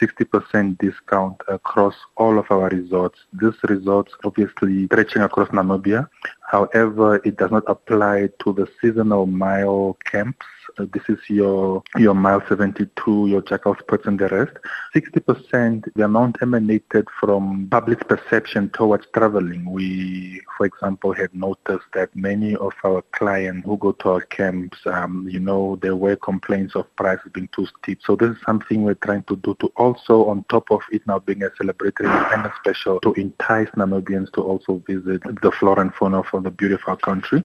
60% discount across all of our resorts. This resorts obviously stretching across Namibia. However, it does not apply to the seasonal mile camps. This is your your mile 72, your Jakkalsputz and the rest. 60% the amount emanated from public perception towards traveling. We, for example, had noticed that many of our clients who go to our camps, um, you know, there were complaints of prices being too steep. So this is something we're trying to do to also, on top of it now being a celebratory and a special, to entice Namibians to also visit the flora and fauna of the beautiful country.